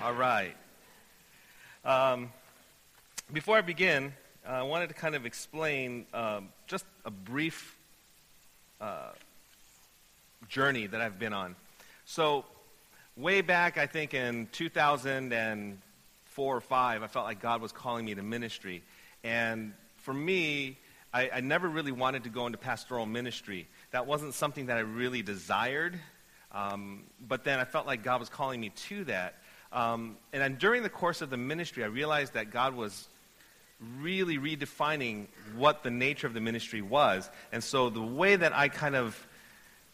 All right. Um, before I begin, I wanted to kind of explain um, just a brief uh, journey that I've been on. So, way back, I think in 2004 or 5, I felt like God was calling me to ministry. And for me, I, I never really wanted to go into pastoral ministry. That wasn't something that I really desired. Um, but then I felt like God was calling me to that. Um, and then during the course of the ministry, I realized that God was really redefining what the nature of the ministry was. And so the way that I kind of,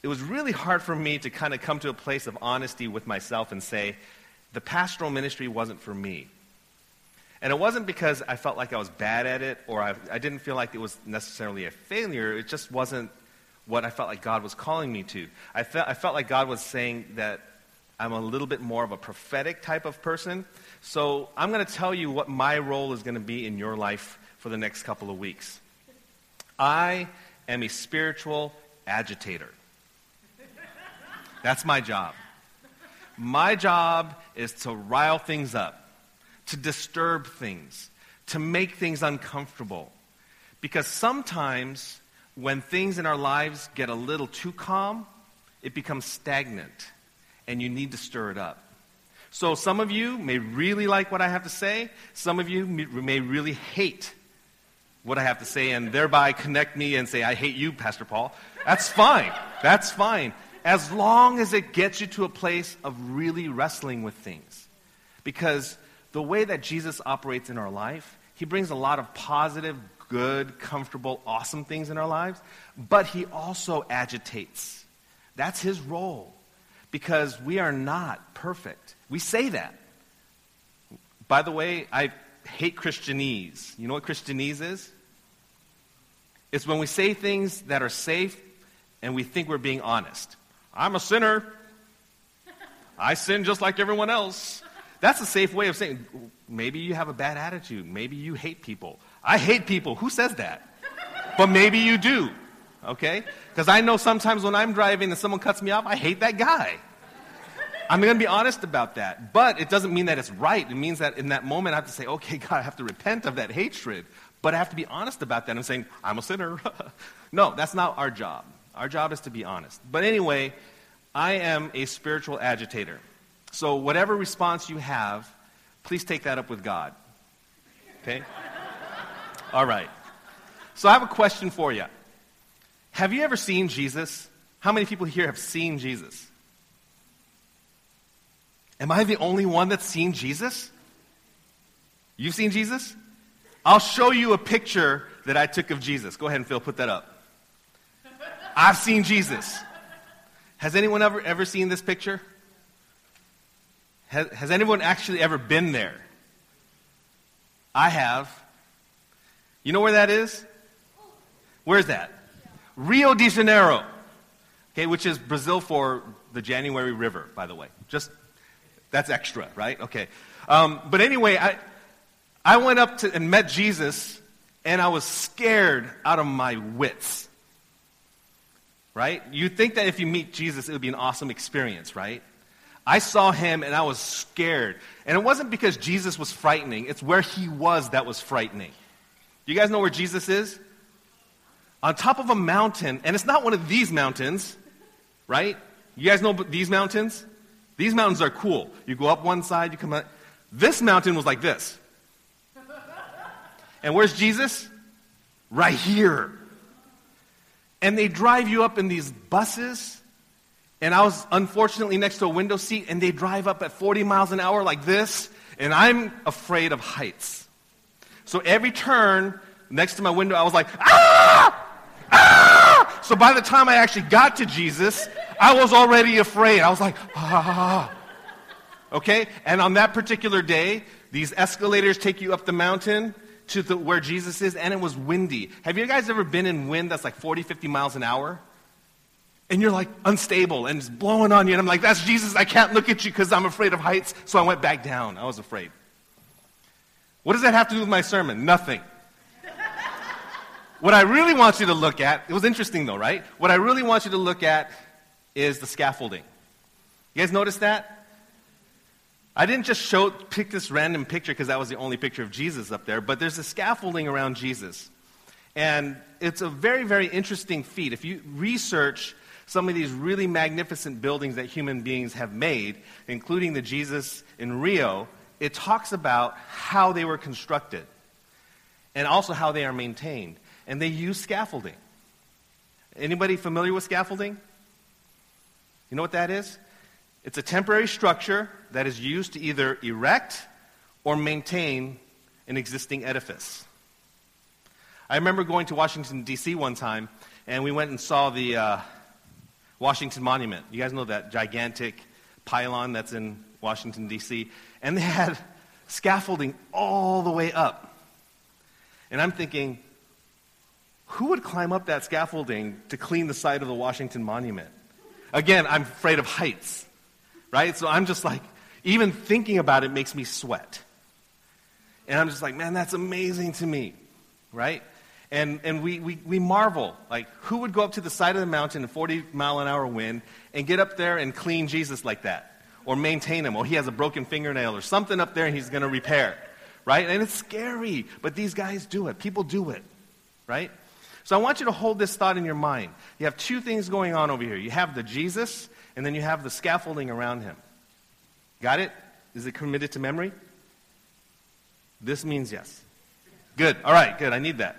it was really hard for me to kind of come to a place of honesty with myself and say, the pastoral ministry wasn't for me. And it wasn't because I felt like I was bad at it or I, I didn't feel like it was necessarily a failure. It just wasn't what I felt like God was calling me to. I felt, I felt like God was saying that I'm a little bit more of a prophetic type of person. So I'm going to tell you what my role is going to be in your life for the next couple of weeks. I am a spiritual agitator. That's my job. My job is to rile things up, to disturb things, to make things uncomfortable. Because sometimes when things in our lives get a little too calm, it becomes stagnant, and you need to stir it up. So some of you may really like what I have to say. Some of you may really hate what I have to say and thereby connect me and say, I hate you, Pastor Paul. That's fine. That's fine. As long as it gets you to a place of really wrestling with things. Because the way that Jesus operates in our life, he brings a lot of positive, good, comfortable, awesome things in our lives, but he also agitates. That's his role because we are not perfect. We say that. By the way, I hate Christianese. You know what Christianese is? It's when we say things that are safe and we think we're being honest. I'm a sinner. I sin just like everyone else. That's a safe way of saying maybe you have a bad attitude. Maybe you hate people. I hate people. Who says that? But maybe you do. Okay? Because I know sometimes when I'm driving and someone cuts me off, I hate that guy. I'm going to be honest about that. But it doesn't mean that it's right. It means that in that moment I have to say, okay, God, I have to repent of that hatred. But I have to be honest about that. I'm saying, I'm a sinner. no, that's not our job. Our job is to be honest. But anyway, I am a spiritual agitator. So whatever response you have, please take that up with God. Okay? All right. So I have a question for you. Have you ever seen Jesus? How many people here have seen Jesus? Am I the only one that's seen Jesus? You've seen Jesus? I'll show you a picture that I took of Jesus. Go ahead and Phil, put that up. I've seen Jesus. Has anyone ever, ever seen this picture? Has, has anyone actually ever been there? I have. You know where that is? Where's that? Rio de Janeiro. Okay, which is Brazil for the January River, by the way. Just, that's extra, right? Okay. Um, but anyway, I, I went up to, and met Jesus, and I was scared out of my wits. Right? You think that if you meet Jesus, it would be an awesome experience, right? I saw him and I was scared. And it wasn't because Jesus was frightening, it's where he was that was frightening. Do You guys know where Jesus is? On top of a mountain, and it's not one of these mountains, right? You guys know these mountains? These mountains are cool. You go up one side, you come up. This mountain was like this. And where's Jesus? Right here. And they drive you up in these buses. And I was unfortunately next to a window seat, and they drive up at 40 miles an hour like this. And I'm afraid of heights. So every turn next to my window, I was like, ah! So by the time I actually got to Jesus, I was already afraid. I was like, ah. Okay? And on that particular day, these escalators take you up the mountain to the, where Jesus is, and it was windy. Have you guys ever been in wind that's like 40, 50 miles an hour? And you're like unstable and it's blowing on you. And I'm like, that's Jesus. I can't look at you because I'm afraid of heights. So I went back down. I was afraid. What does that have to do with my sermon? Nothing. What I really want you to look at, it was interesting though, right? What I really want you to look at is the scaffolding. You guys notice that? I didn't just show, pick this random picture because that was the only picture of Jesus up there, but there's a scaffolding around Jesus. And it's a very, very interesting feat. If you research some of these really magnificent buildings that human beings have made, including the Jesus in Rio, it talks about how they were constructed and also how they are maintained. And they use scaffolding. Anybody familiar with scaffolding? You know what that is? It's a temporary structure that is used to either erect or maintain an existing edifice. I remember going to Washington, D.C. one time, and we went and saw the uh, Washington Monument. You guys know that gigantic pylon that's in Washington, D.C. And they had scaffolding all the way up. And I'm thinking, who would climb up that scaffolding to clean the side of the Washington Monument? Again, I'm afraid of heights, right? So I'm just like, even thinking about it makes me sweat. And I'm just like, man, that's amazing to me, right? And, and we, we, we marvel, like, who would go up to the side of the mountain in 40 mile an hour wind and get up there and clean Jesus like that? Or maintain him, or he has a broken fingernail or something up there and he's going to repair, right? And it's scary, but these guys do it. People do it, right? So I want you to hold this thought in your mind. You have two things going on over here. You have the Jesus, and then you have the scaffolding around him. Got it? Is it committed to memory? This means yes. Good. All right, good. I need that.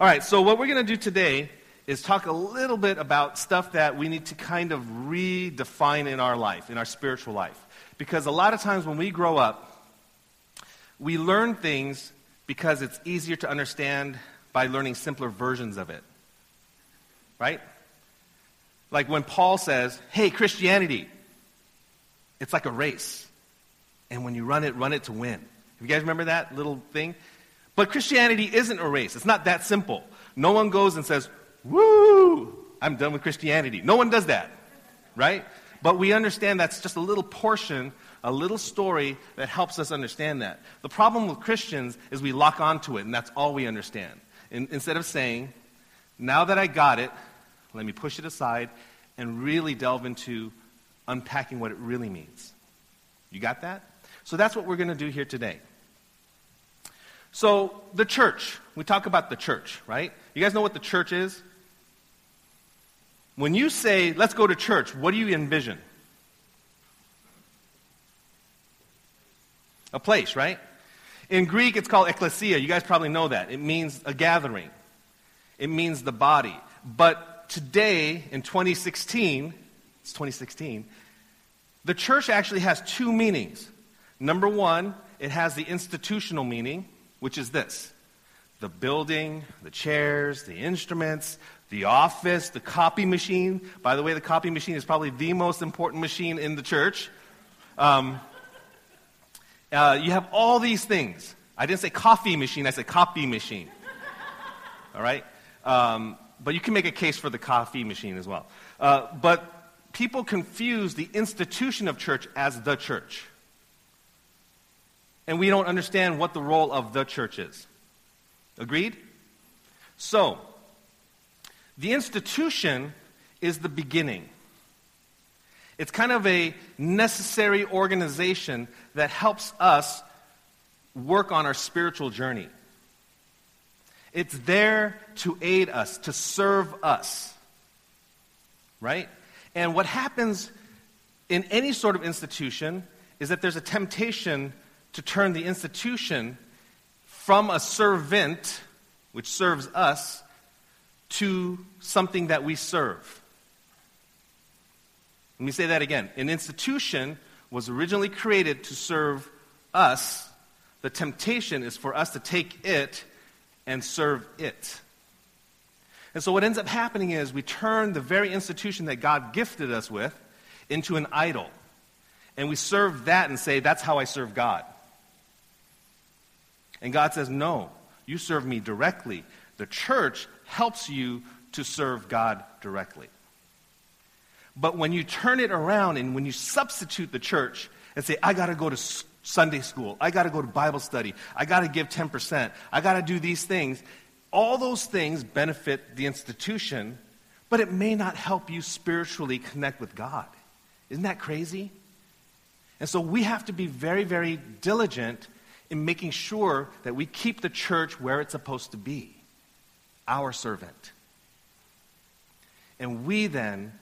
All right, so what we're going to do today is talk a little bit about stuff that we need to kind of redefine in our life, in our spiritual life. Because a lot of times when we grow up, we learn things because it's easier to understand by learning simpler versions of it. Right? Like when Paul says, hey, Christianity, it's like a race. And when you run it, run it to win. Have you guys remember that little thing? But Christianity isn't a race. It's not that simple. No one goes and says, woo, I'm done with Christianity. No one does that, right? But we understand that's just a little portion, a little story that helps us understand that. The problem with Christians is we lock onto it, and that's all we understand in, instead of saying, now that I got it, let me push it aside and really delve into unpacking what it really means. You got that? So that's what we're going to do here today. So, the church. We talk about the church, right? You guys know what the church is? When you say, let's go to church, what do you envision? A place, right? In Greek, it's called ecclesia. You guys probably know that. It means a gathering, it means the body. But today, in 2016, it's 2016, the church actually has two meanings. Number one, it has the institutional meaning, which is this the building, the chairs, the instruments, the office, the copy machine. By the way, the copy machine is probably the most important machine in the church. Um, uh, you have all these things. I didn't say coffee machine, I said copy machine. all right? Um, but you can make a case for the coffee machine as well. Uh, but people confuse the institution of church as the church. And we don't understand what the role of the church is. Agreed? So, the institution is the beginning. It's kind of a necessary organization that helps us work on our spiritual journey. It's there to aid us, to serve us. Right? And what happens in any sort of institution is that there's a temptation to turn the institution from a servant, which serves us, to something that we serve. Let me say that again. An institution was originally created to serve us. The temptation is for us to take it and serve it. And so what ends up happening is we turn the very institution that God gifted us with into an idol. And we serve that and say, that's how I serve God. And God says, no, you serve me directly. The church helps you to serve God directly. But when you turn it around and when you substitute the church and say, I got to go to Sunday school, I got to go to Bible study, I got to give 10%, I got to do these things, all those things benefit the institution, but it may not help you spiritually connect with God. Isn't that crazy? And so we have to be very, very diligent in making sure that we keep the church where it's supposed to be our servant. And we then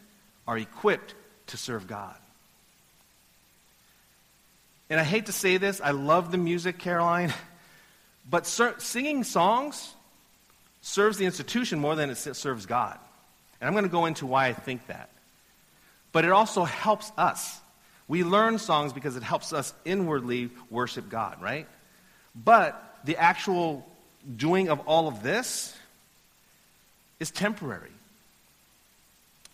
are equipped to serve God. And I hate to say this, I love the music, Caroline, but ser- singing songs serves the institution more than it serves God. And I'm going to go into why I think that. But it also helps us. We learn songs because it helps us inwardly worship God, right? But the actual doing of all of this is temporary.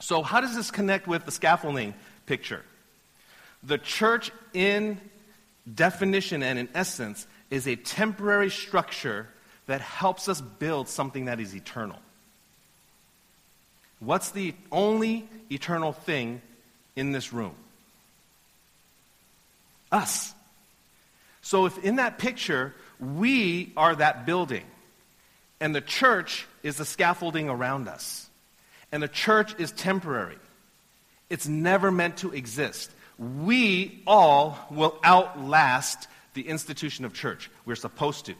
So, how does this connect with the scaffolding picture? The church, in definition and in essence, is a temporary structure that helps us build something that is eternal. What's the only eternal thing in this room? Us. So, if in that picture, we are that building, and the church is the scaffolding around us, and the church is temporary, it's never meant to exist. We all will outlast the institution of church. We're supposed to.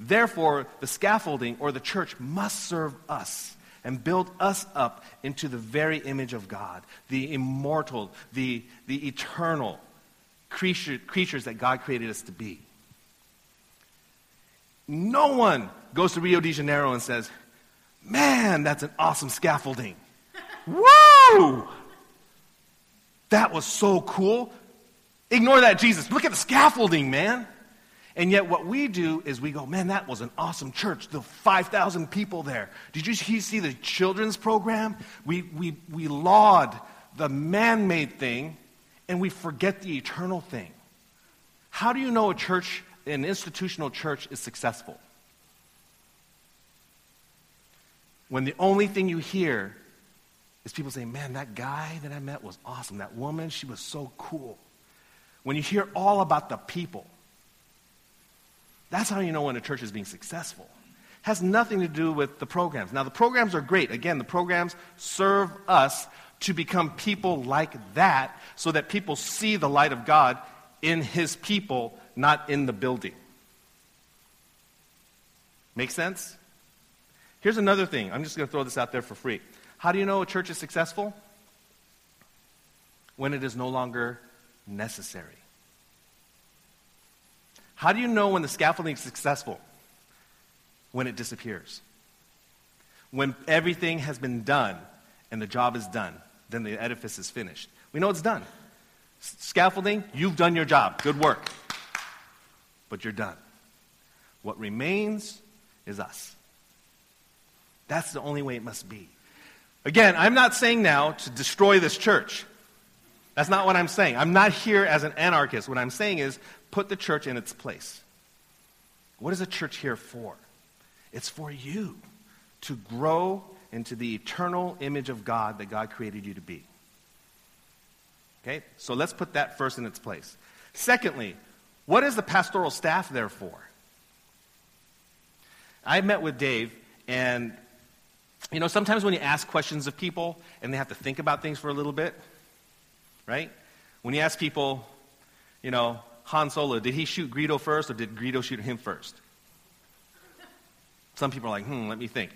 Therefore, the scaffolding or the church must serve us and build us up into the very image of God, the immortal, the, the eternal creature, creatures that God created us to be. No one goes to Rio de Janeiro and says, Man, that's an awesome scaffolding. Woo! That was so cool. Ignore that, Jesus. Look at the scaffolding, man. And yet, what we do is we go, man, that was an awesome church. The 5,000 people there. Did you see the children's program? We, we, we laud the man made thing and we forget the eternal thing. How do you know a church, an institutional church, is successful? When the only thing you hear is people saying, man, that guy that I met was awesome. That woman, she was so cool. When you hear all about the people, that's how you know when a church is being successful. Has nothing to do with the programs. Now, the programs are great. Again, the programs serve us to become people like that so that people see the light of God in his people, not in the building. Make sense? Here's another thing. I'm just going to throw this out there for free. How do you know a church is successful? When it is no longer necessary. How do you know when the scaffolding is successful? When it disappears. When everything has been done and the job is done, then the edifice is finished. We know it's done. Scaffolding, you've done your job. Good work. But you're done. What remains is us. That's the only way it must be. Again, I'm not saying now to destroy this church. That's not what I'm saying. I'm not here as an anarchist. What I'm saying is put the church in its place. What is a church here for? It's for you to grow into the eternal image of God that God created you to be. Okay? So let's put that first in its place. Secondly, what is the pastoral staff there for? I met with Dave, and you know, sometimes when you ask questions of people and they have to think about things for a little bit, right? When you ask people, you know, Han Solo, did he shoot Greedo first or did Greedo shoot him first? Some people are like, hmm, let me think.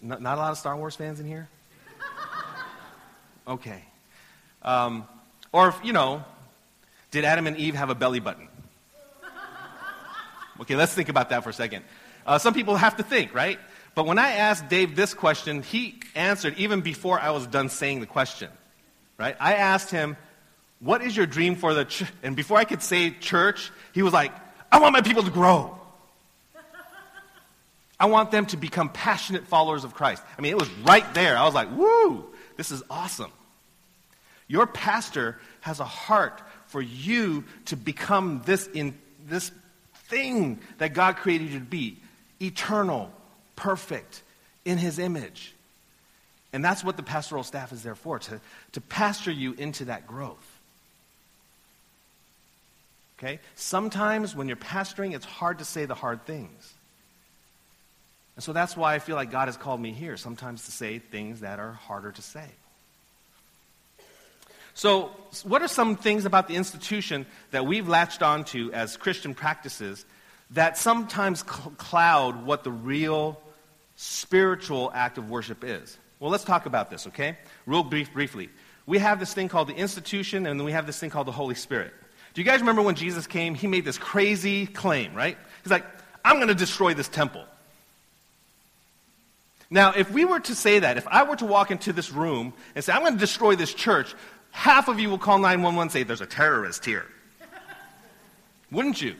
Not, not a lot of Star Wars fans in here? Okay. Um, or, you know, did Adam and Eve have a belly button? Okay, let's think about that for a second. Uh, some people have to think, right? But when I asked Dave this question, he answered even before I was done saying the question, right? I asked him, what is your dream for the church? And before I could say church, he was like, I want my people to grow. I want them to become passionate followers of Christ. I mean, it was right there. I was like, woo, this is awesome. Your pastor has a heart for you to become this, in, this thing that God created you to be eternal, perfect, in his image. And that's what the pastoral staff is there for, to, to pastor you into that growth. Okay? Sometimes when you're pastoring, it's hard to say the hard things. And so that's why I feel like God has called me here, sometimes to say things that are harder to say. So, what are some things about the institution that we've latched onto as Christian practices that sometimes cl- cloud what the real spiritual act of worship is? Well, let's talk about this, okay? Real brief, briefly. We have this thing called the institution, and then we have this thing called the Holy Spirit. Do you guys remember when Jesus came? He made this crazy claim, right? He's like, I'm going to destroy this temple. Now, if we were to say that, if I were to walk into this room and say, I'm going to destroy this church, half of you will call 911 and say, There's a terrorist here. Wouldn't you?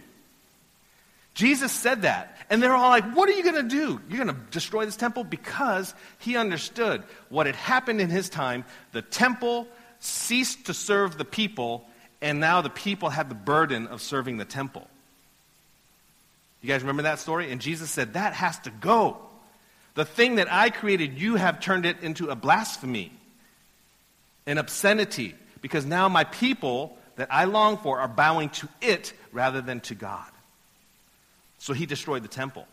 Jesus said that. And they're all like, What are you going to do? You're going to destroy this temple? Because he understood what had happened in his time. The temple ceased to serve the people, and now the people had the burden of serving the temple. You guys remember that story? And Jesus said, That has to go. The thing that I created, you have turned it into a blasphemy, an obscenity, because now my people that I long for are bowing to it rather than to God. So he destroyed the temple.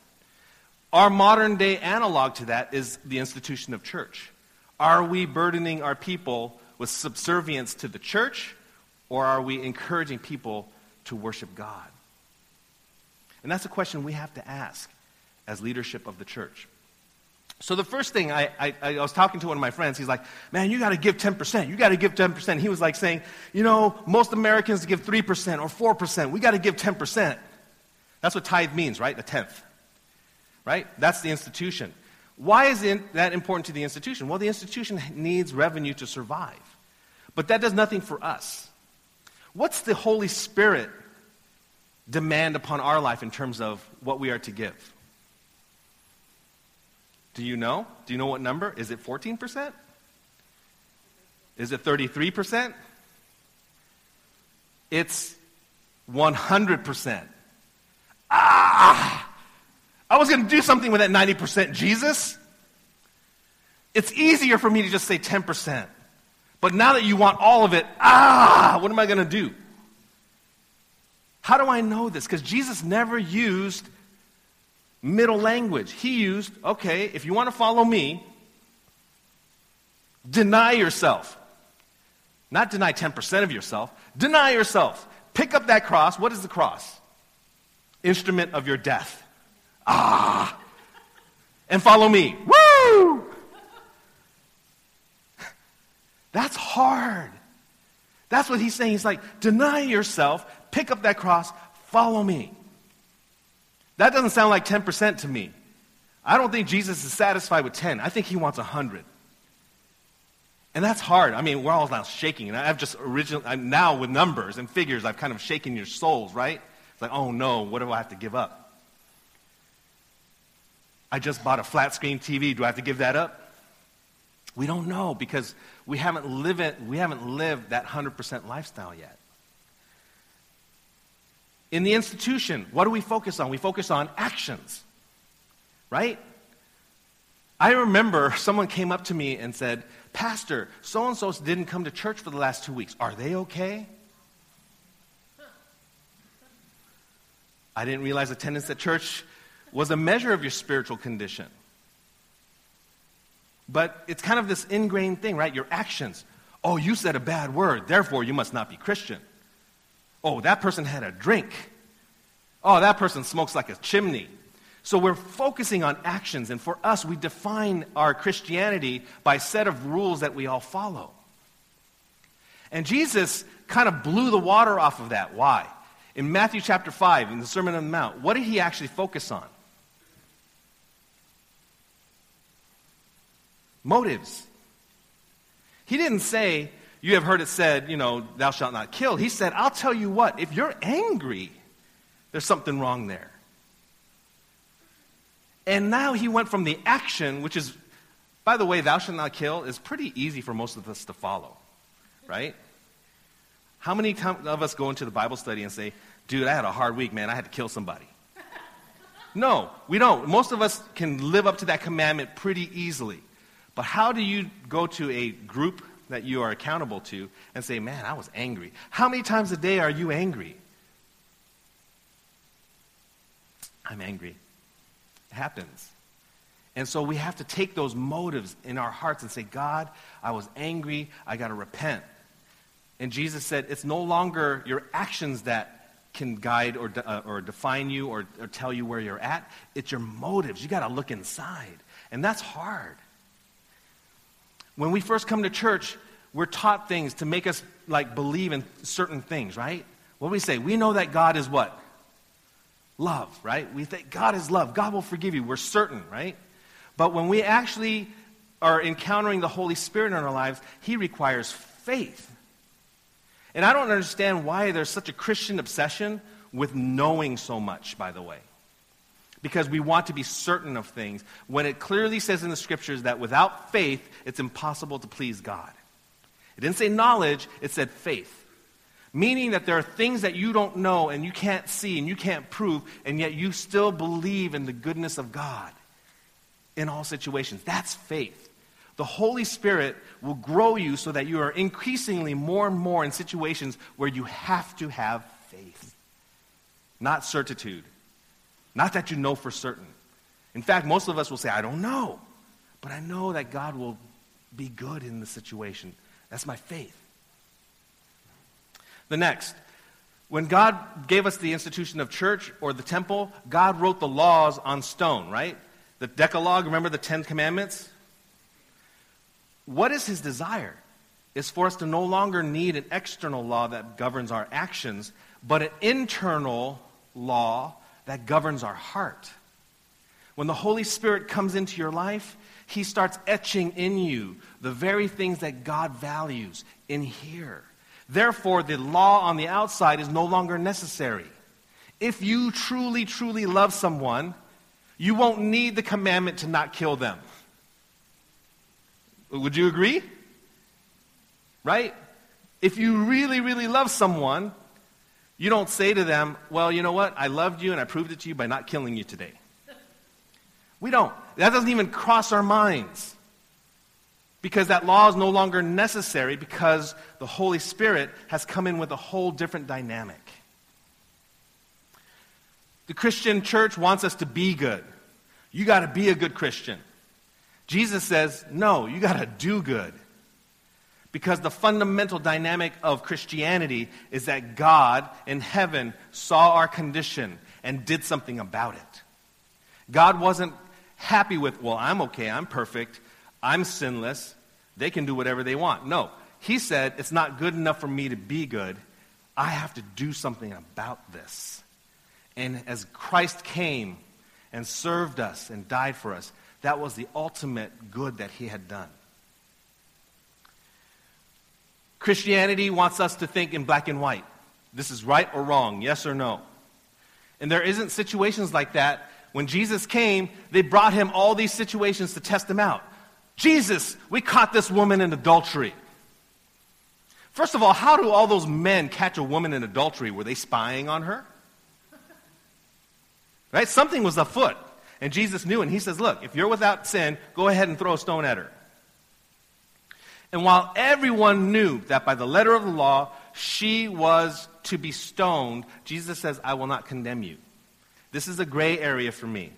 Our modern day analog to that is the institution of church. Are we burdening our people with subservience to the church, or are we encouraging people to worship God? And that's a question we have to ask as leadership of the church. So the first thing I, I, I, was talking to one of my friends, he's like, man, you got to give 10%. You got to give 10%. He was like saying, you know, most Americans give 3% or 4%. We got to give 10%. That's what tithe means, right? A tenth. Right? That's the institution. Why is that important to the institution? Well, the institution needs revenue to survive. But that does nothing for us. What's the Holy Spirit demand upon our life in terms of what we are to give? Do you know? Do you know what number? Is it 14%? Is it 33%? It's 100%. Ah! I was going to do something with that 90% Jesus. It's easier for me to just say 10%. But now that you want all of it, ah, what am I going to do? How do I know this? Because Jesus never used middle language. He used, okay, if you want to follow me, deny yourself. Not deny 10% of yourself, deny yourself. Pick up that cross. What is the cross? Instrument of your death. Ah! And follow me. Woo! That's hard. That's what he's saying. He's like, deny yourself, pick up that cross, follow me. That doesn't sound like 10% to me. I don't think Jesus is satisfied with 10. I think he wants 100. And that's hard. I mean, we're all now shaking. And I've just originally, I'm now with numbers and figures, I've kind of shaken your souls, right? It's like, oh no, what do I have to give up? I just bought a flat screen TV. Do I have to give that up? We don't know because we haven't lived, we haven't lived that 100% lifestyle yet. In the institution, what do we focus on? We focus on actions, right? I remember someone came up to me and said, Pastor, so and so didn't come to church for the last two weeks. Are they okay? I didn't realize attendance at church was a measure of your spiritual condition. But it's kind of this ingrained thing, right? Your actions. Oh, you said a bad word, therefore you must not be Christian. Oh, that person had a drink. Oh, that person smokes like a chimney. So we're focusing on actions, and for us, we define our Christianity by a set of rules that we all follow. And Jesus kind of blew the water off of that. Why? In Matthew chapter 5, in the Sermon on the Mount, what did he actually focus on? Motives. He didn't say, You have heard it said, you know, thou shalt not kill. He said, I'll tell you what, if you're angry, there's something wrong there. And now he went from the action, which is, by the way, thou shalt not kill, is pretty easy for most of us to follow, right? How many of us go into the Bible study and say, dude, I had a hard week, man. I had to kill somebody? No, we don't. Most of us can live up to that commandment pretty easily. But how do you go to a group that you are accountable to and say, man, I was angry? How many times a day are you angry? I'm angry. It happens. And so we have to take those motives in our hearts and say, God, I was angry. I got to repent. And Jesus said, it's no longer your actions that can guide or, uh, or define you or, or tell you where you're at. It's your motives. You got to look inside. And that's hard. When we first come to church, we're taught things to make us like believe in certain things, right? What do we say? We know that God is what? Love, right? We think God is love. God will forgive you. We're certain, right? But when we actually are encountering the Holy Spirit in our lives, He requires faith. And I don't understand why there's such a Christian obsession with knowing so much, by the way. Because we want to be certain of things when it clearly says in the scriptures that without faith, it's impossible to please God. It didn't say knowledge, it said faith. Meaning that there are things that you don't know and you can't see and you can't prove, and yet you still believe in the goodness of God in all situations. That's faith the Holy Spirit will grow you so that you are increasingly more and more in situations where you have to have faith, not certitude. Not that you know for certain. In fact, most of us will say, I don't know, but I know that God will be good in the situation. That's my faith. The next, when God gave us the institution of church or the temple, God wrote the laws on stone, right? The Decalogue, remember the Ten Commandments? What is his desire? Is for us to no longer need an external law that governs our actions, but an internal law that governs our heart. When the Holy Spirit comes into your life, he starts etching in you the very things that God values in here. Therefore, the law on the outside is no longer necessary. If you truly, truly love someone, you won't need the commandment to not kill them. Would you agree? Right? If you really, really love someone, you don't say to them, Well, you know what? I loved you and I proved it to you by not killing you today. We don't. That doesn't even cross our minds. Because that law is no longer necessary because the Holy Spirit has come in with a whole different dynamic. The Christian church wants us to be good. You got to be a good Christian. Jesus says, no, you got to do good. Because the fundamental dynamic of Christianity is that God in heaven saw our condition and did something about it. God wasn't happy with, well, I'm okay, I'm perfect, I'm sinless, they can do whatever they want. No, He said, it's not good enough for me to be good. I have to do something about this. And as Christ came and served us and died for us, that was the ultimate good that he had done. Christianity wants us to think in black and white. This is right or wrong, yes or no. And there isn't situations like that. When Jesus came, they brought him all these situations to test him out. Jesus, we caught this woman in adultery. First of all, how do all those men catch a woman in adultery? Were they spying on her? Right? Something was afoot. And Jesus knew, and he says, Look, if you're without sin, go ahead and throw a stone at her. And while everyone knew that by the letter of the law she was to be stoned, Jesus says, I will not condemn you. This is a gray area for me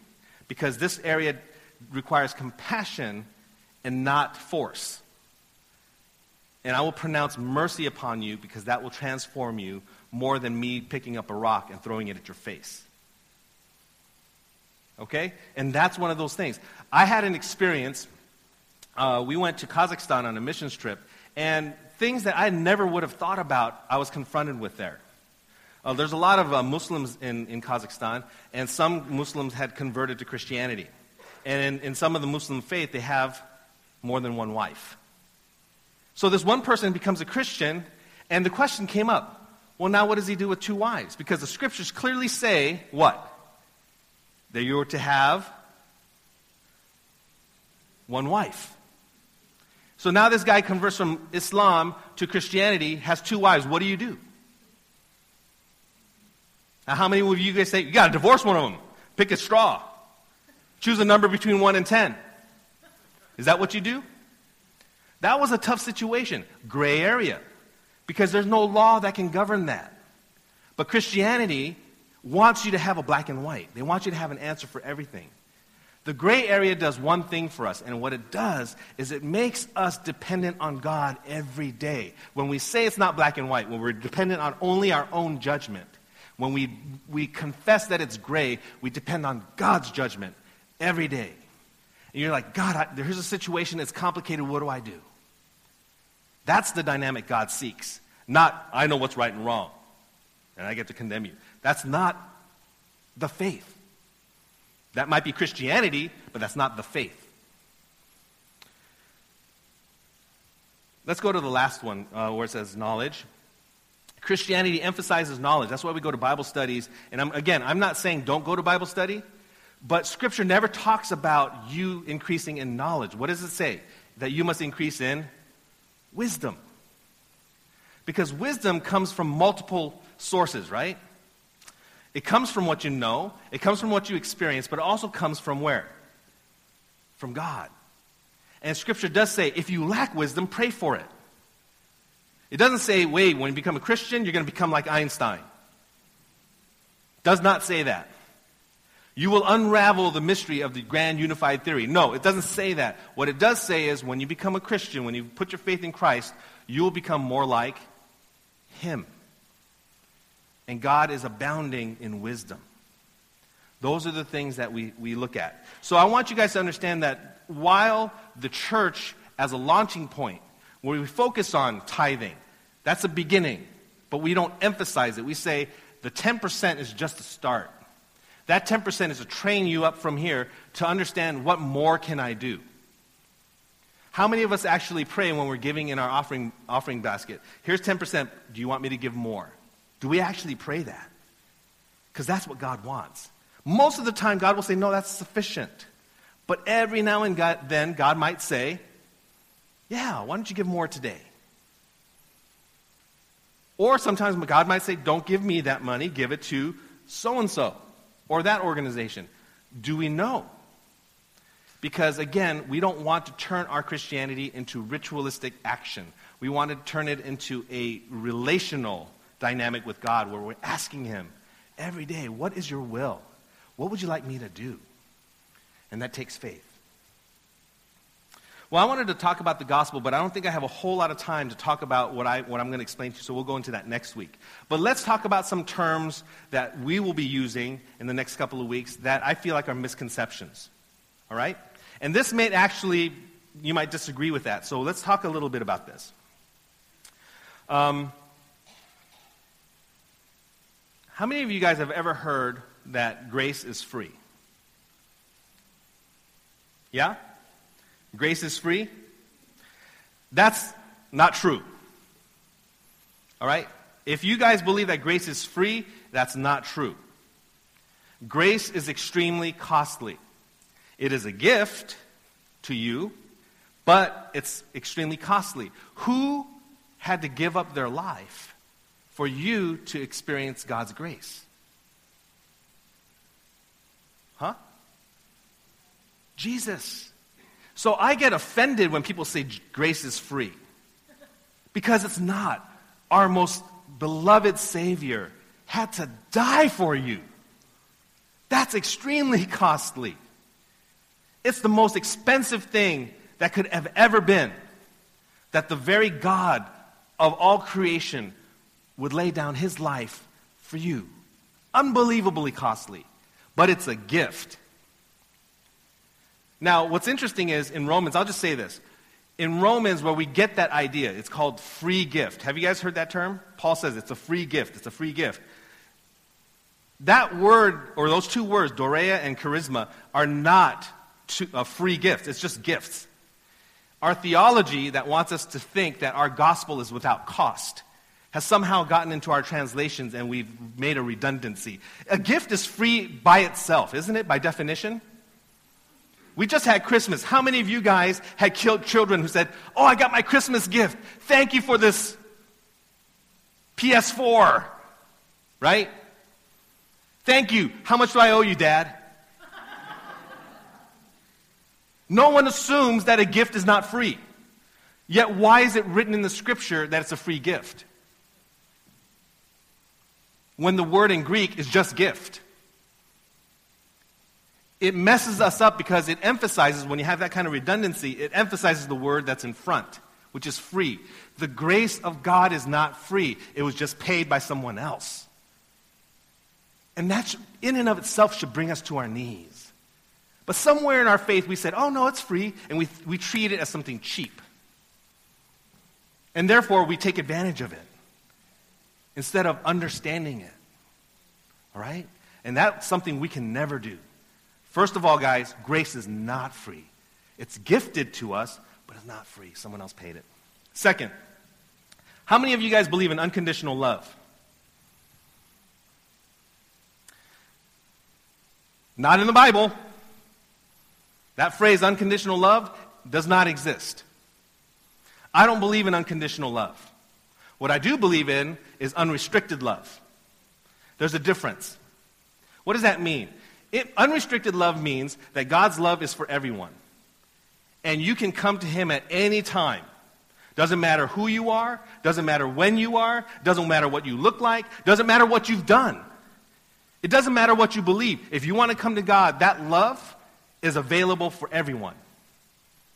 because this area requires compassion and not force. And I will pronounce mercy upon you because that will transform you more than me picking up a rock and throwing it at your face. Okay? And that's one of those things. I had an experience. Uh, we went to Kazakhstan on a missions trip, and things that I never would have thought about, I was confronted with there. Uh, there's a lot of uh, Muslims in, in Kazakhstan, and some Muslims had converted to Christianity. And in, in some of the Muslim faith, they have more than one wife. So this one person becomes a Christian, and the question came up well, now what does he do with two wives? Because the scriptures clearly say what? That you are to have one wife. So now this guy converts from Islam to Christianity, has two wives. What do you do? Now, how many of you guys say, you got to divorce one of them? Pick a straw. Choose a number between 1 and 10. Is that what you do? That was a tough situation, gray area, because there's no law that can govern that. But Christianity wants you to have a black and white. They want you to have an answer for everything. The gray area does one thing for us, and what it does is it makes us dependent on God every day. When we say it's not black and white, when we're dependent on only our own judgment, when we, we confess that it's gray, we depend on God's judgment every day. And you're like, God, I, a situation that's complicated. What do I do? That's the dynamic God seeks. Not, I know what's right and wrong, and I get to condemn you. That's not the faith. That might be Christianity, but that's not the faith. Let's go to the last one uh, where it says knowledge. Christianity emphasizes knowledge. That's why we go to Bible studies. And I'm, again, I'm not saying don't go to Bible study, but Scripture never talks about you increasing in knowledge. What does it say? That you must increase in wisdom. Because wisdom comes from multiple sources, right? It comes from what you know, it comes from what you experience, but it also comes from where? From God. And Scripture does say if you lack wisdom, pray for it. It doesn't say, wait, when you become a Christian, you're going to become like Einstein. Does not say that. You will unravel the mystery of the grand unified theory. No, it doesn't say that. What it does say is when you become a Christian, when you put your faith in Christ, you will become more like Him. And God is abounding in wisdom. Those are the things that we, we look at. So I want you guys to understand that while the church, as a launching point, where we focus on tithing, that's a beginning, but we don't emphasize it. We say the 10% is just a start. That 10% is to train you up from here to understand what more can I do. How many of us actually pray when we're giving in our offering, offering basket? Here's 10%. Do you want me to give more? Do we actually pray that? Because that's what God wants. Most of the time, God will say, No, that's sufficient. But every now and then, God might say, Yeah, why don't you give more today? Or sometimes God might say, Don't give me that money, give it to so and so or that organization. Do we know? Because again, we don't want to turn our Christianity into ritualistic action. We want to turn it into a relational dynamic with God where we're asking Him every day, What is your will? What would you like me to do? And that takes faith. Well, I wanted to talk about the gospel, but I don't think I have a whole lot of time to talk about what, I, what I'm going to explain to you, so we'll go into that next week. But let's talk about some terms that we will be using in the next couple of weeks that I feel like are misconceptions. All right? And this may actually, you might disagree with that, so let's talk a little bit about this. Um, how many of you guys have ever heard that grace is free? Yeah? Grace is free? That's not true. All right? If you guys believe that grace is free, that's not true. Grace is extremely costly. It is a gift to you, but it's extremely costly. Who had to give up their life for you to experience God's grace. Huh? Jesus. So I get offended when people say grace is free. Because it's not. Our most beloved Savior had to die for you. That's extremely costly. It's the most expensive thing that could have ever been. That the very God of all creation would lay down his life for you. Unbelievably costly, but it's a gift. Now, what's interesting is in Romans, I'll just say this. In Romans, where we get that idea, it's called free gift. Have you guys heard that term? Paul says it's a free gift. It's a free gift. That word, or those two words, dorea and charisma, are not a free gift. It's just gifts. Our theology that wants us to think that our gospel is without cost has somehow gotten into our translations and we've made a redundancy. A gift is free by itself, isn't it, by definition? We just had Christmas. How many of you guys had killed children who said, Oh, I got my Christmas gift. Thank you for this PS4. Right? Thank you. How much do I owe you, Dad? no one assumes that a gift is not free. Yet, why is it written in the scripture that it's a free gift? When the word in Greek is just gift. it messes us up because it emphasizes, when you have that kind of redundancy, it emphasizes the word that's in front, which is free. The grace of God is not free, it was just paid by someone else. And that, in and of itself, should bring us to our knees. But somewhere in our faith, we said, oh, no, it's free, and we, we treat it as something cheap. And therefore, we take advantage of it instead of understanding it. All right? And that's something we can never do. First of all, guys, grace is not free. It's gifted to us, but it's not free. Someone else paid it. Second, how many of you guys believe in unconditional love? Not in the Bible. That phrase, unconditional love, does not exist. I don't believe in unconditional love. What I do believe in is unrestricted love. There's a difference. What does that mean? It, unrestricted love means that God's love is for everyone. And you can come to Him at any time. Doesn't matter who you are, doesn't matter when you are, doesn't matter what you look like, doesn't matter what you've done. It doesn't matter what you believe. If you want to come to God, that love is available for everyone.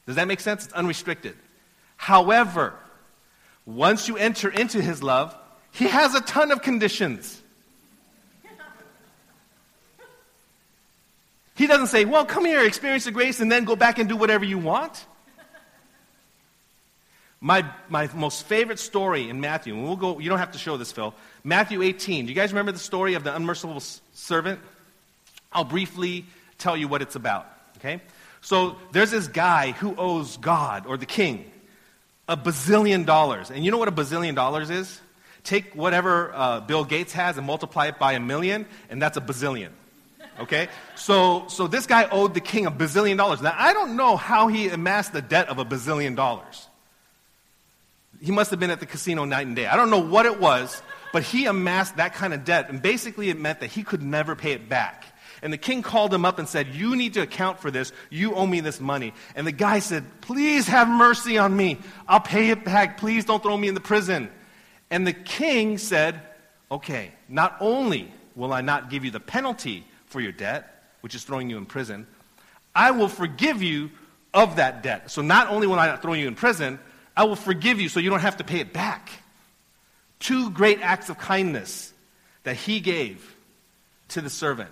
Does that make sense? It's unrestricted. However, once you enter into His love, He has a ton of conditions. He doesn't say, well, come here, experience the grace, and then go back and do whatever you want. My, my most favorite story in Matthew, we'll go, you don't have to show this, Phil. Matthew 18. Do you guys remember the story of the unmerciful servant? I'll briefly tell you what it's about, okay? So there's this guy who owes God, or the king, a bazillion dollars. And you know what a bazillion dollars is? Take whatever uh, Bill Gates has and multiply it by a million, and that's a bazillion. Okay? So, so this guy owed the king a bazillion dollars. Now, I don't know how he amassed the debt of a bazillion dollars. He must have been at the casino night and day. I don't know what it was, but he amassed that kind of debt. And basically, it meant that he could never pay it back. And the king called him up and said, You need to account for this. You owe me this money. And the guy said, Please have mercy on me. I'll pay it back. Please don't throw me in the prison. And the king said, Okay, not only will I not give you the penalty for your debt, which is throwing you in prison, I will forgive you of that debt. So not only will I not throw you in prison, I will forgive you so you don't have to pay it back. Two great acts of kindness that he gave to the servant,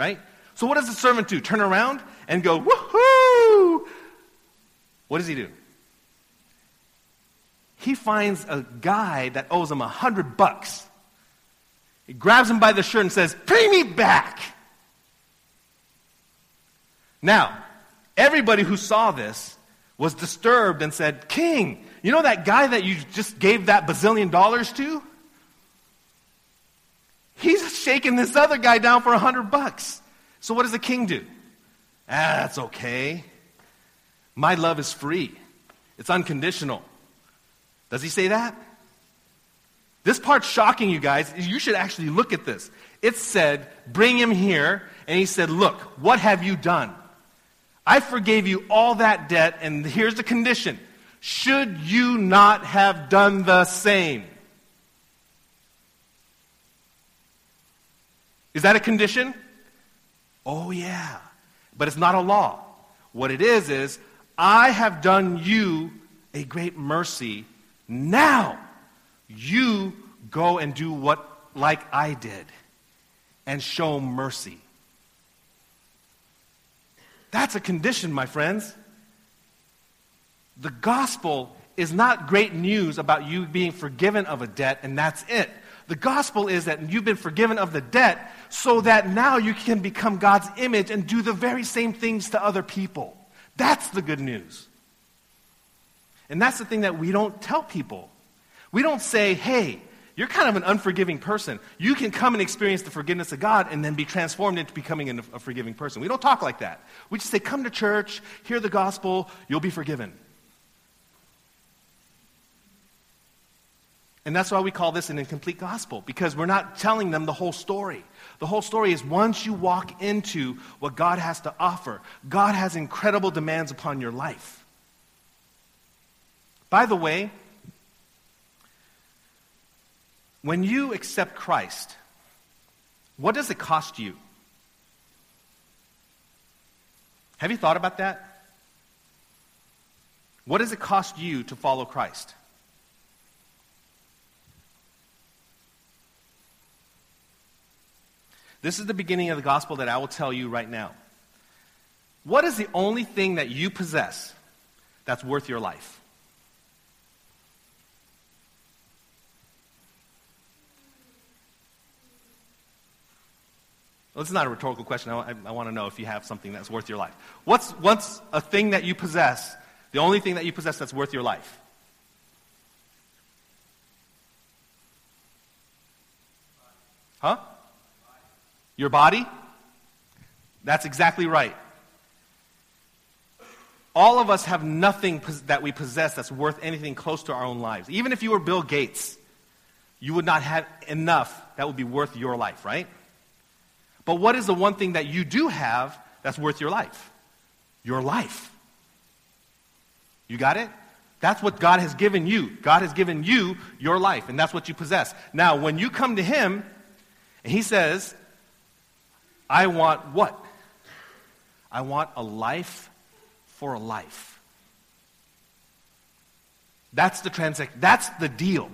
right? So what does the servant do? Turn around and go, woohoo! What does he do? He finds a guy that owes him a hundred bucks. He grabs him by the shirt and says, Pay me back. Now, everybody who saw this was disturbed and said, King, you know that guy that you just gave that bazillion dollars to? He's shaking this other guy down for a hundred bucks. So what does the king do? Ah, that's okay. My love is free. It's unconditional. Does he say that? This part's shocking, you guys. You should actually look at this. It said, Bring him here. And he said, Look, what have you done? I forgave you all that debt, and here's the condition. Should you not have done the same? Is that a condition? Oh, yeah. But it's not a law. What it is, is I have done you a great mercy. Now you go and do what like I did and show mercy. That's a condition, my friends. The gospel is not great news about you being forgiven of a debt and that's it. The gospel is that you've been forgiven of the debt so that now you can become God's image and do the very same things to other people. That's the good news. And that's the thing that we don't tell people. We don't say, hey, you're kind of an unforgiving person. You can come and experience the forgiveness of God and then be transformed into becoming a forgiving person. We don't talk like that. We just say, come to church, hear the gospel, you'll be forgiven. And that's why we call this an incomplete gospel, because we're not telling them the whole story. The whole story is once you walk into what God has to offer, God has incredible demands upon your life. By the way, when you accept Christ, what does it cost you? Have you thought about that? What does it cost you to follow Christ? This is the beginning of the gospel that I will tell you right now. What is the only thing that you possess that's worth your life? Well, this is not a rhetorical question. I, I, I want to know if you have something that's worth your life. What's, what's a thing that you possess, the only thing that you possess that's worth your life? Huh? Your body? That's exactly right. All of us have nothing that we possess that's worth anything close to our own lives. Even if you were Bill Gates, you would not have enough that would be worth your life, right? But what is the one thing that you do have that's worth your life? Your life. You got it? That's what God has given you. God has given you your life, and that's what you possess. Now, when you come to Him, and He says, I want what? I want a life for a life. That's the transaction. That's the deal.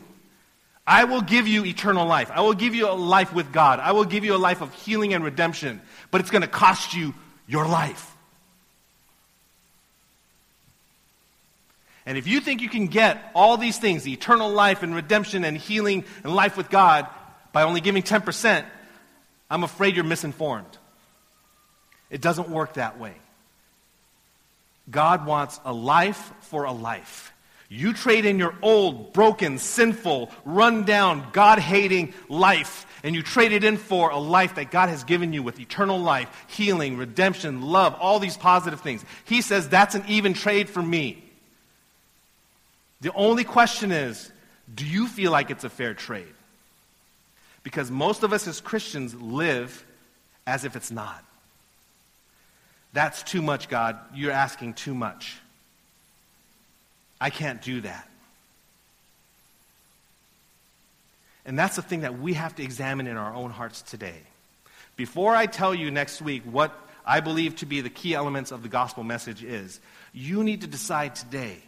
I will give you eternal life. I will give you a life with God. I will give you a life of healing and redemption, but it's going to cost you your life. And if you think you can get all these things, eternal life and redemption and healing and life with God, by only giving 10%, I'm afraid you're misinformed. It doesn't work that way. God wants a life for a life. You trade in your old, broken, sinful, run down, God hating life, and you trade it in for a life that God has given you with eternal life, healing, redemption, love, all these positive things. He says that's an even trade for me. The only question is do you feel like it's a fair trade? Because most of us as Christians live as if it's not. That's too much, God. You're asking too much. I can't do that. And that's the thing that we have to examine in our own hearts today. Before I tell you next week what I believe to be the key elements of the gospel message is, you need to decide today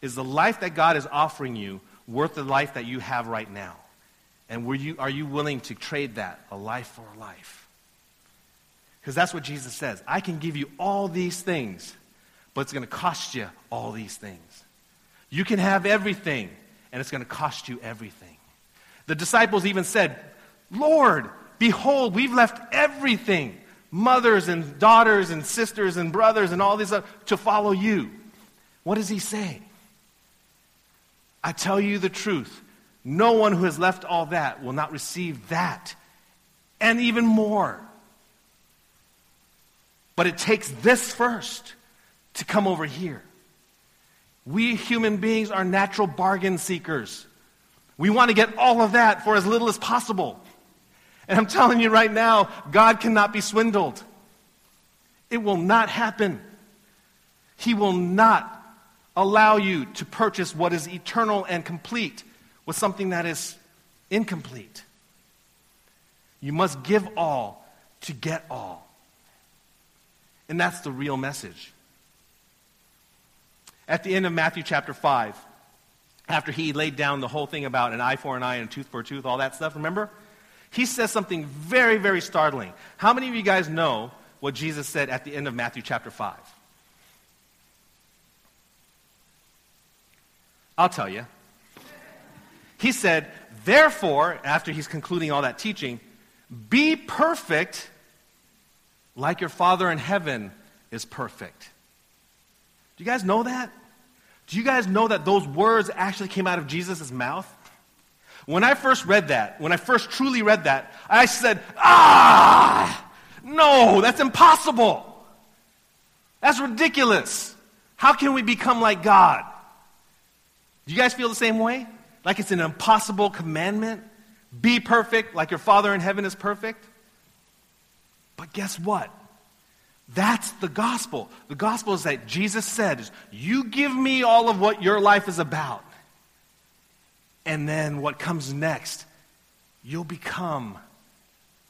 is the life that God is offering you worth the life that you have right now? And were you, are you willing to trade that, a life for a life? Because that's what Jesus says. I can give you all these things, but it's going to cost you all these things. You can have everything, and it's going to cost you everything. The disciples even said, Lord, behold, we've left everything mothers and daughters and sisters and brothers and all these uh, to follow you. What does he say? I tell you the truth. No one who has left all that will not receive that and even more. But it takes this first to come over here. We human beings are natural bargain seekers. We want to get all of that for as little as possible. And I'm telling you right now, God cannot be swindled. It will not happen. He will not allow you to purchase what is eternal and complete with something that is incomplete. You must give all to get all. And that's the real message. At the end of Matthew chapter 5, after he laid down the whole thing about an eye for an eye and a tooth for a tooth, all that stuff, remember? He says something very, very startling. How many of you guys know what Jesus said at the end of Matthew chapter 5? I'll tell you. He said, Therefore, after he's concluding all that teaching, be perfect like your Father in heaven is perfect. Do you guys know that? Do you guys know that those words actually came out of Jesus' mouth? When I first read that, when I first truly read that, I said, Ah, no, that's impossible. That's ridiculous. How can we become like God? Do you guys feel the same way? Like it's an impossible commandment? Be perfect like your Father in heaven is perfect? But guess what? That's the gospel. The gospel is that Jesus said, You give me all of what your life is about. And then what comes next, you'll become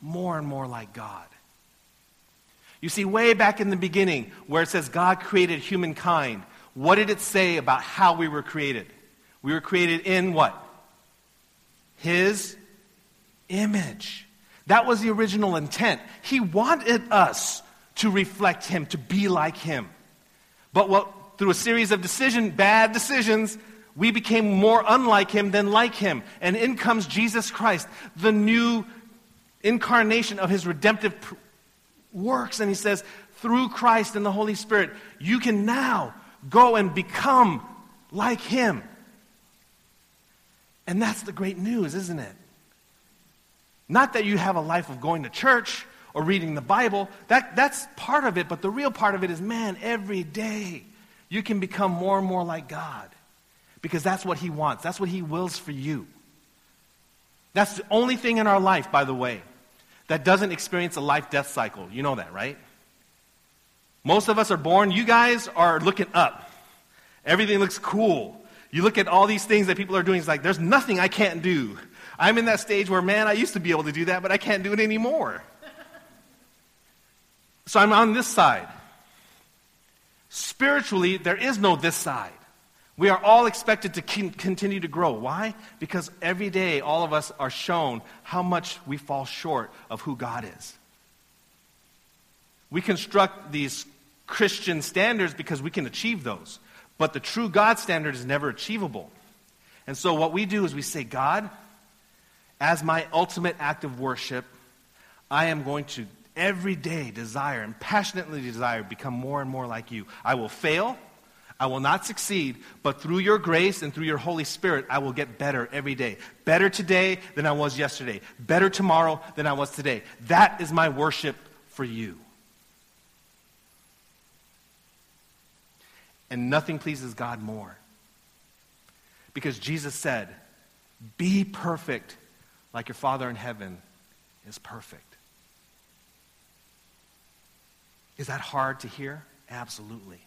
more and more like God. You see, way back in the beginning, where it says God created humankind, what did it say about how we were created? We were created in what? His image. That was the original intent. He wanted us to reflect Him, to be like Him. But what, through a series of decision, bad decisions, we became more unlike Him than like Him. And in comes Jesus Christ, the new incarnation of His redemptive pr- works. And He says, through Christ and the Holy Spirit, you can now go and become like Him. And that's the great news, isn't it? Not that you have a life of going to church or reading the Bible. That, that's part of it, but the real part of it is man, every day you can become more and more like God because that's what He wants. That's what He wills for you. That's the only thing in our life, by the way, that doesn't experience a life death cycle. You know that, right? Most of us are born, you guys are looking up. Everything looks cool. You look at all these things that people are doing, it's like, there's nothing I can't do. I'm in that stage where, man, I used to be able to do that, but I can't do it anymore. so I'm on this side. Spiritually, there is no this side. We are all expected to continue to grow. Why? Because every day, all of us are shown how much we fall short of who God is. We construct these Christian standards because we can achieve those. But the true God standard is never achievable. And so what we do is we say, God, as my ultimate act of worship, I am going to every day desire and passionately desire become more and more like you. I will fail. I will not succeed, but through your grace and through your Holy Spirit, I will get better every day. Better today than I was yesterday. Better tomorrow than I was today. That is my worship for you. And nothing pleases God more. Because Jesus said, Be perfect like your Father in heaven is perfect. Is that hard to hear? Absolutely.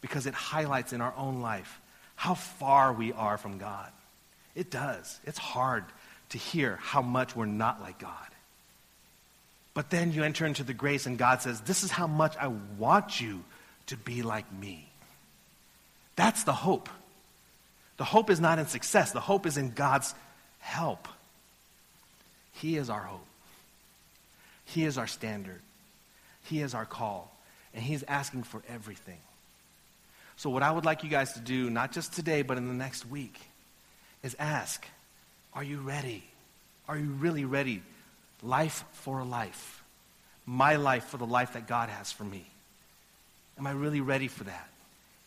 Because it highlights in our own life how far we are from God. It does. It's hard to hear how much we're not like God. But then you enter into the grace, and God says, This is how much I want you to be like me. That's the hope. The hope is not in success, the hope is in God's help. He is our hope, He is our standard, He is our call, and He's asking for everything. So, what I would like you guys to do, not just today, but in the next week, is ask Are you ready? Are you really ready? Life for a life. My life for the life that God has for me. Am I really ready for that?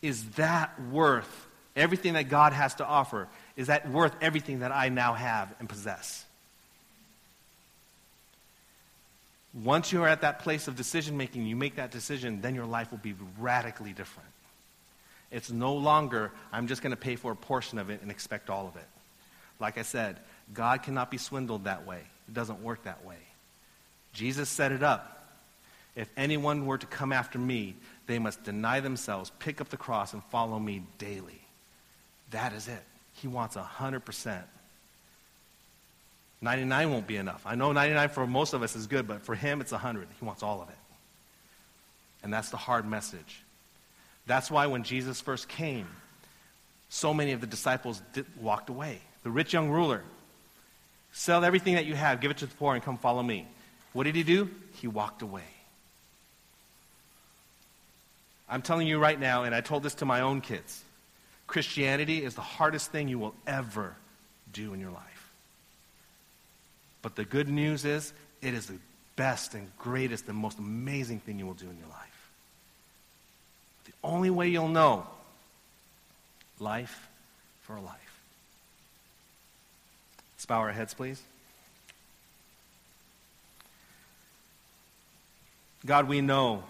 Is that worth everything that God has to offer? Is that worth everything that I now have and possess? Once you are at that place of decision making, you make that decision, then your life will be radically different. It's no longer, I'm just going to pay for a portion of it and expect all of it. Like I said, God cannot be swindled that way. It doesn't work that way. Jesus set it up. If anyone were to come after me, they must deny themselves, pick up the cross, and follow me daily. That is it. He wants 100%. 99 won't be enough. I know 99 for most of us is good, but for him, it's 100. He wants all of it. And that's the hard message. That's why when Jesus first came, so many of the disciples did, walked away. The rich young ruler, sell everything that you have, give it to the poor, and come follow me. What did he do? He walked away. I'm telling you right now, and I told this to my own kids Christianity is the hardest thing you will ever do in your life. But the good news is, it is the best and greatest and most amazing thing you will do in your life. The only way you'll know life for life. Let's bow our heads, please. God, we know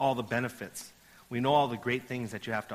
all the benefits we know all the great things that you have to